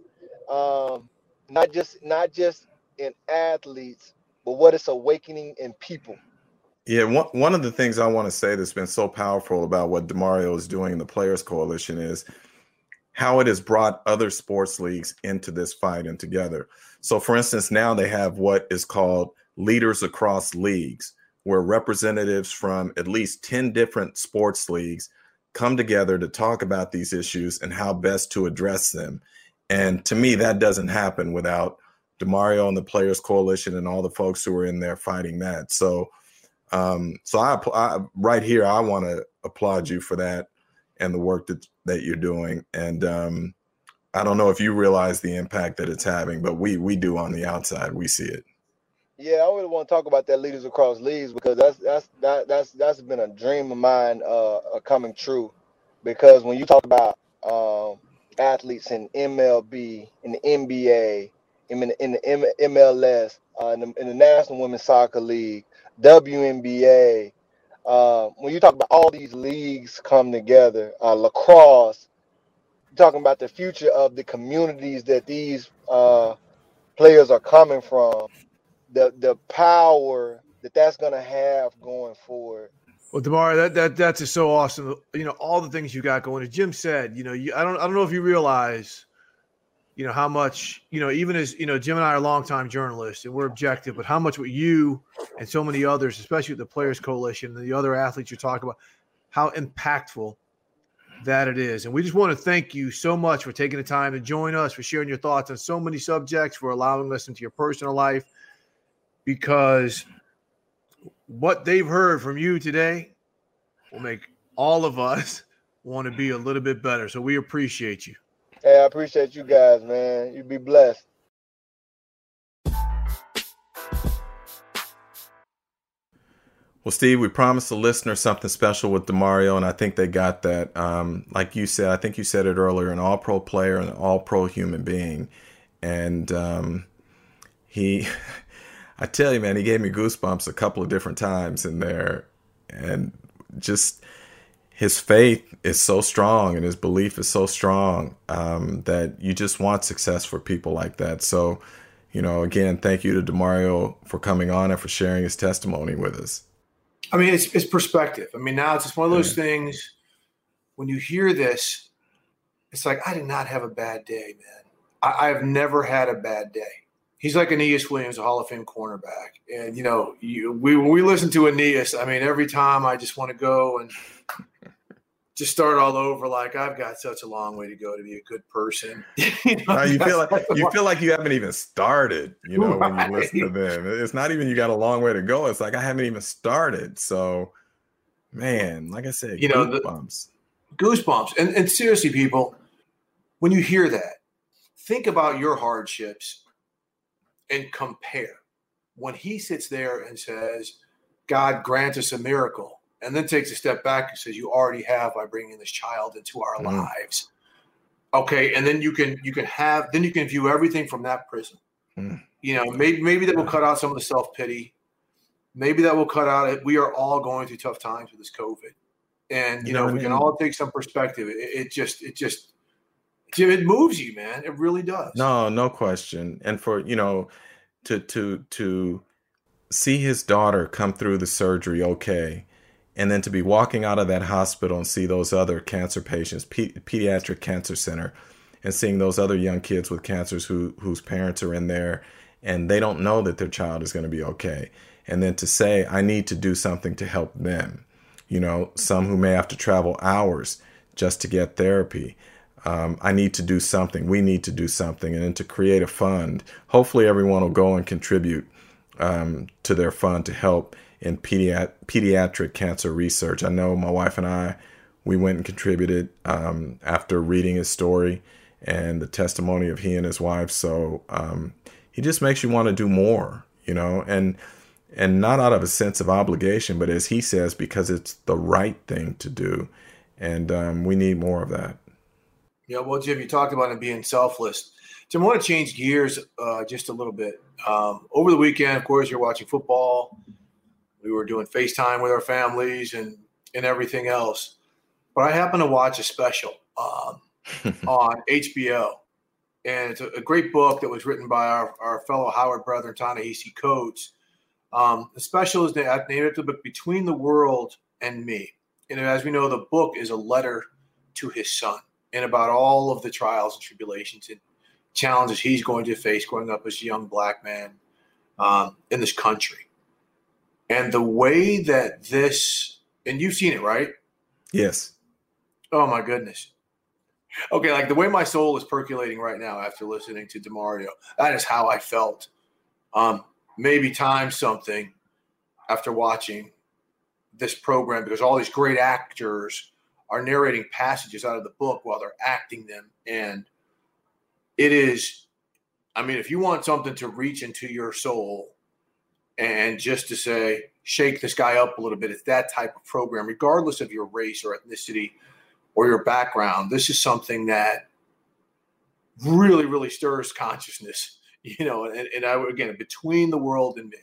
Um, not just not just in athletes, but what it's awakening in people. Yeah, one, one of the things I want to say that's been so powerful about what Demario is doing in the Players Coalition is how it has brought other sports leagues into this fight and together. So, for instance, now they have what is called leaders across leagues, where representatives from at least 10 different sports leagues come together to talk about these issues and how best to address them. And to me, that doesn't happen without Demario and the Players Coalition and all the folks who are in there fighting that. So, um, so I, I right here, I want to applaud you for that and the work that that you're doing. And um, I don't know if you realize the impact that it's having, but we we do on the outside. We see it. Yeah, I really want to talk about that leaders across leagues because that's that's that, that's that's been a dream of mine uh, coming true. Because when you talk about um, athletes in MLB, in the NBA, in the, in the MLS, uh, in, the, in the National Women's Soccer League, WNBA, uh, when you talk about all these leagues come together, uh, lacrosse, talking about the future of the communities that these uh, players are coming from the the power that that's going to have going forward Well, Damar, that that that's just so awesome. You know, all the things you got going. As Jim said, you know, you, I don't I don't know if you realize, you know, how much you know. Even as you know, Jim and I are longtime journalists, and we're objective, but how much what you and so many others, especially the Players Coalition and the other athletes you're talking about, how impactful that it is. And we just want to thank you so much for taking the time to join us, for sharing your thoughts on so many subjects, for allowing us into your personal life, because what they've heard from you today will make all of us want to be a little bit better. So we appreciate you. Hey, I appreciate you guys, man. You be blessed. Well, Steve, we promised the listener something special with Demario, and I think they got that. Um, like you said, I think you said it earlier an all pro player an all pro human being. And um, he, I tell you, man, he gave me goosebumps a couple of different times in there. And just his faith is so strong and his belief is so strong um, that you just want success for people like that. So, you know, again, thank you to Demario for coming on and for sharing his testimony with us. I mean, it's, it's perspective. I mean, now it's just one of those yeah. things when you hear this, it's like, I did not have a bad day, man. I, I have never had a bad day. He's like Aeneas Williams, a Hall of Fame cornerback. And, you know, you, we, when we listen to Aeneas, I mean, every time I just want to go and just start all over like I've got such a long way to go to be a good person. you, know, you feel like you feel like you haven't even started, you know, right. when you listen to them. It's not even you got a long way to go. It's like I haven't even started. So man, like I said, you know, goosebumps. goosebumps. And and seriously, people, when you hear that, think about your hardships and compare. When he sits there and says, God grant us a miracle and then takes a step back and says, "You already have by bringing this child into our mm. lives." Okay, and then you can you can have then you can view everything from that prism. Mm. You know, maybe maybe that will cut out some of the self pity. Maybe that will cut out it. We are all going through tough times with this COVID, and you, you know, know we mean? can all take some perspective. It, it just it just Jim, it moves you, man. It really does. No, no question. And for you know, to to to see his daughter come through the surgery okay and then to be walking out of that hospital and see those other cancer patients, pe- pediatric cancer center, and seeing those other young kids with cancers who whose parents are in there and they don't know that their child is going to be okay. And then to say, I need to do something to help them. You know, some who may have to travel hours just to get therapy. Um, I need to do something. We need to do something. And then to create a fund. Hopefully, everyone will go and contribute um, to their fund to help in pediat- pediatric cancer research. I know my wife and I, we went and contributed um, after reading his story and the testimony of he and his wife. So um, he just makes you want to do more, you know, and and not out of a sense of obligation, but as he says, because it's the right thing to do, and um, we need more of that. Yeah, well, Jim, you talked about it being selfless. Jim, I want to change gears uh, just a little bit. Um, over the weekend, of course, you're watching football we were doing FaceTime with our families and and everything else. But I happened to watch a special um, on HBO, and it's a, a, great book that was written by our, our fellow Howard brother Ta-Nehisi Coates. Um, the special is named after the book Between the World and Me. And as we know, the book is a letter to his son and about all of the trials and tribulations and challenges he's going to face growing up as a young black man um, in this country. And the way that this, and you've seen it, right? Yes. Oh my goodness. Okay, like the way my soul is percolating right now after listening to Demario, that is how I felt. Um, maybe time something after watching this program because all these great actors are narrating passages out of the book while they're acting them. And it is, I mean, if you want something to reach into your soul and just to say shake this guy up a little bit. It's that type of program, regardless of your race or ethnicity or your background. This is something that really, really stirs consciousness, you know, and, and I again between the world and me.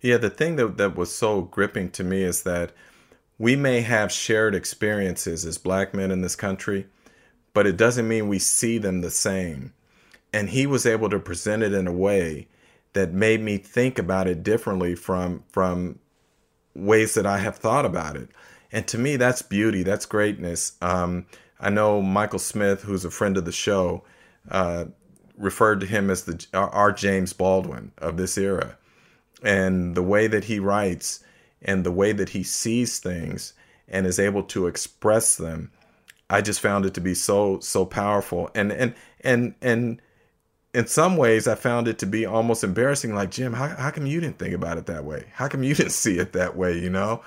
Yeah, the thing that that was so gripping to me is that we may have shared experiences as black men in this country, but it doesn't mean we see them the same. And he was able to present it in a way that made me think about it differently from from ways that I have thought about it. And to me, that's beauty, that's greatness. Um, I know Michael Smith, who's a friend of the show, uh, referred to him as the our James Baldwin of this era, and the way that he writes and the way that he sees things and is able to express them, I just found it to be so so powerful. And and and and in some ways, I found it to be almost embarrassing. Like Jim, how how come you didn't think about it that way? How come you didn't see it that way? You know.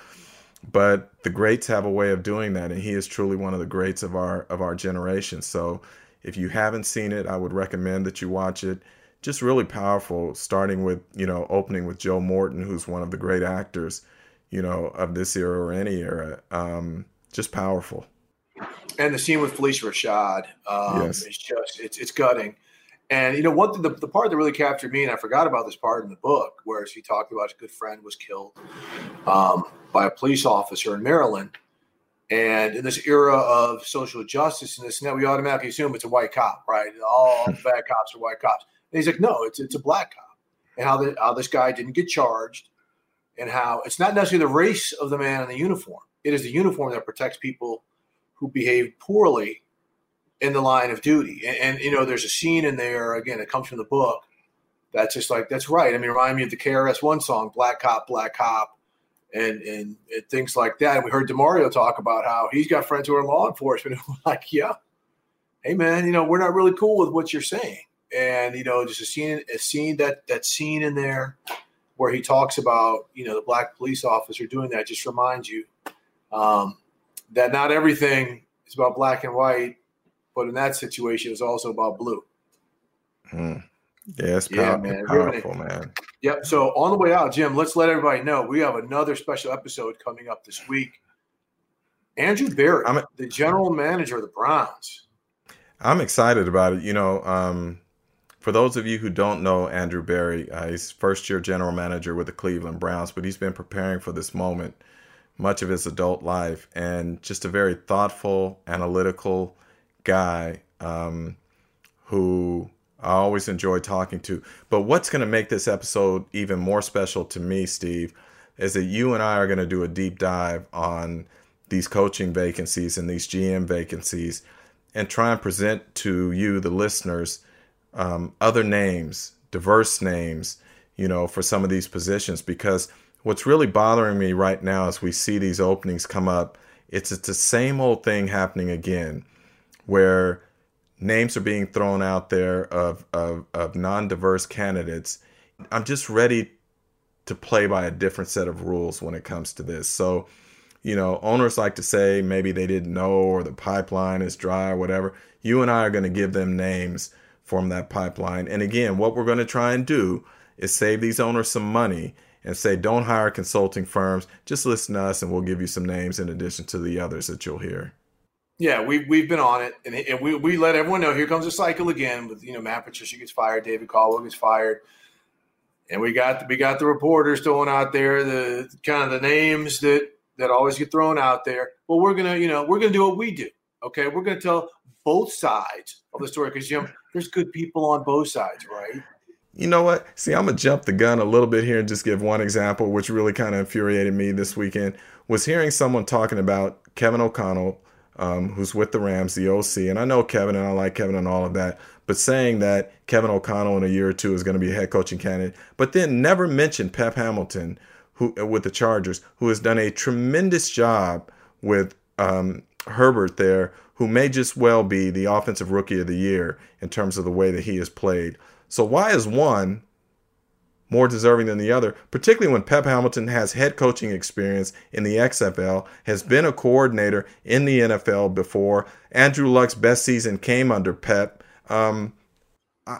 But the greats have a way of doing that, and he is truly one of the greats of our of our generation. So if you haven't seen it, I would recommend that you watch it. Just really powerful, starting with, you know, opening with Joe Morton, who's one of the great actors, you know, of this era or any era. Um, just powerful. And the scene with Phylicia Rashad, um, yes. it's just, it's, it's gutting. And, you know, one thing, the, the part that really captured me, and I forgot about this part in the book, where she talked about his good friend was killed um, by a police officer in Maryland and in this era of social justice and this and that, we automatically assume it's a white cop, right? All bad cops are white cops. And he's like, no, it's it's a black cop. And how the, how this guy didn't get charged, and how it's not necessarily the race of the man in the uniform. It is the uniform that protects people who behave poorly in the line of duty. And, and you know, there's a scene in there again. It comes from the book. That's just like that's right. I mean, remind me of the KRS One song, "Black Cop, Black Cop." and, and, and things like that. And we heard Demario talk about how he's got friends who are in law enforcement who like, yeah, hey man, you know, we're not really cool with what you're saying. And you know, just a scene, a scene that that scene in there where he talks about you know the black police officer doing that just reminds you um, that not everything is about black and white, but in that situation, it's also about blue. Hmm. Yeah, it's power- yeah, man. powerful, man. Yep. So on the way out, Jim, let's let everybody know we have another special episode coming up this week. Andrew Berry, I'm, the general manager of the Browns. I'm excited about it. You know, um, for those of you who don't know Andrew Berry, uh, he's first year general manager with the Cleveland Browns, but he's been preparing for this moment much of his adult life and just a very thoughtful, analytical guy um, who I always enjoy talking to. But what's going to make this episode even more special to me, Steve, is that you and I are going to do a deep dive on these coaching vacancies and these GM vacancies and try and present to you, the listeners, um, other names, diverse names, you know, for some of these positions. Because what's really bothering me right now as we see these openings come up, it's, it's the same old thing happening again where names are being thrown out there of, of, of non-diverse candidates. I'm just ready to play by a different set of rules when it comes to this. So you know owners like to say maybe they didn't know or the pipeline is dry or whatever. You and i are going to give them names from that pipeline. And again what we're going to try and do is save these owners some money and say don't hire consulting firms. Just listen to us and we'll give you some names in addition to the others that you'll hear yeah, we we've been on it, and, and we, we let everyone know here comes a cycle again with you know Matt Patricia gets fired, David Caldwell gets fired, and we got we got the reporters throwing out there the kind of the names that that always get thrown out there. Well, we're gonna you know we're gonna do what we do. Okay, we're gonna tell both sides of the story because Jim, there's good people on both sides, right? You know what? See, I'm gonna jump the gun a little bit here and just give one example, which really kind of infuriated me this weekend. Was hearing someone talking about Kevin O'Connell um, who's with the Rams, the OC. And I know Kevin and I like Kevin and all of that, but saying that Kevin O'Connell in a year or two is going to be a head coaching candidate, but then never mention Pep Hamilton, who uh, with the Chargers, who has done a tremendous job with um, Herbert there, who may just well be the offensive rookie of the year in terms of the way that he has played. So why is one more deserving than the other, particularly when Pep Hamilton has head coaching experience in the XFL, has been a coordinator in the NFL before. Andrew Luck's best season came under Pep. Um,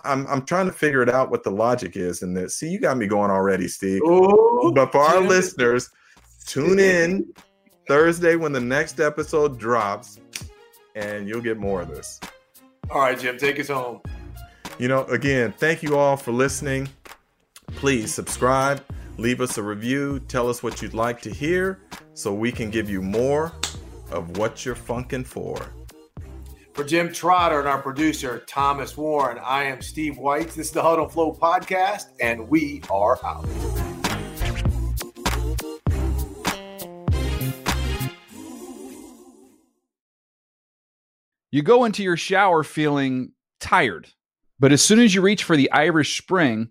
I'm I'm trying to figure it out what the logic is in this. See, you got me going already, Steve. Ooh, but for our listeners, tune in Thursday when the next episode drops, and you'll get more of this. All right, Jim, take us home. You know, again, thank you all for listening. Please subscribe, leave us a review, tell us what you'd like to hear so we can give you more of what you're funkin' for. For Jim Trotter and our producer, Thomas Warren, I am Steve Wyche. This is the Huddle Flow podcast, and we are out. You go into your shower feeling tired, but as soon as you reach for the Irish Spring,